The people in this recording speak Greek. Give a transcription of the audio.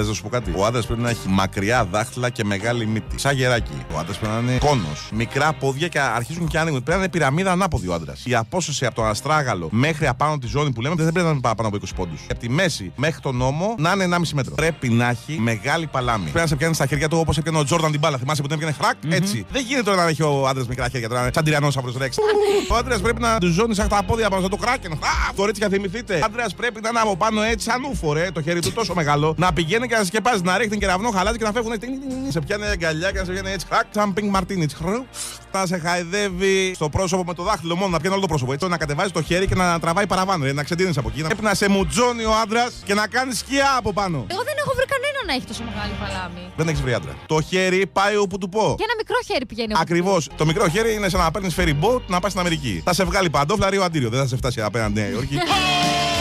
Θες να σου πω κάτι; Ο άντρας πρέπει να έχει μακριά δάχτυλα και μεγάλη μύτη. Σαν γεράκι. Ο άντρας πρέπει να είναι κώνος. Μικρά πόδια και αρχίζουν και ανοίγουν. Πρέπει να είναι πυραμίδα ανάποδη ο άντρας. Η απόσταση από τον αστράγαλο μέχρι απάνω τη ζώνη που λέμε δεν πρέπει να είναι πάνω από 20 πόντους. Από τη μέση μέχρι τον ώμο να είναι 1,5 μέτρο. Πρέπει να έχει μεγάλη παλάμη. Πρέπει να σε πιάνει στα χέρια του όπως έπιανε ο Τζόρνταν την μπάλα. Θυμάσαι που την έπιανε χρακ. Έτσι. Δεν γίνεται τώρα να έχει ο άντρας μικρά χέρια τώρα. Σαν τυραννόσαυρος ρεξ. ο άντρας πρέπει να του ζώνει σαν τα πόδια πάνω στο κράκεν. Κορίτσια θυμηθείτε. Ο άντρας πρέπει να είναι από πάνω έτσι σαν ούφορε το χέρι του τόσο μεγάλο. Να πηγαίνει και να σκεπάζει να ρίχνει κεραυνό χαλάζει και να φεύγουν. Σε πιάνει αγκαλιά και να σε πιάνει έτσι. Χακ, τσαμπινγκ μαρτίνιτ. Θα σε χαϊδεύει στο πρόσωπο με το δάχτυλο μόνο, να πιάνει όλο το πρόσωπο. Έτσι, να κατεβάζει το χέρι και να τραβάει παραπάνω. Να ξεντίνεις από εκεί. Πρέπει να σε μουτζώνει ο άντρας και να κάνεις σκιά από πάνω. Εγώ δεν έχω βρει κανένα να έχει τόσο μεγάλη παλάμη. Δεν έχεις βρει άντρα. Το χέρι πάει όπου του πω. Και ένα μικρό χέρι πηγαίνει όπου Ακριβώς. Το μικρό χέρι είναι σαν να παίρνεις ferry boat να πας στην Αμερική. Θα σε βγάλει παντόφλα ρίο αντίριο. Δεν θα σε φτάσει απέναντι Νέα Υόρκη.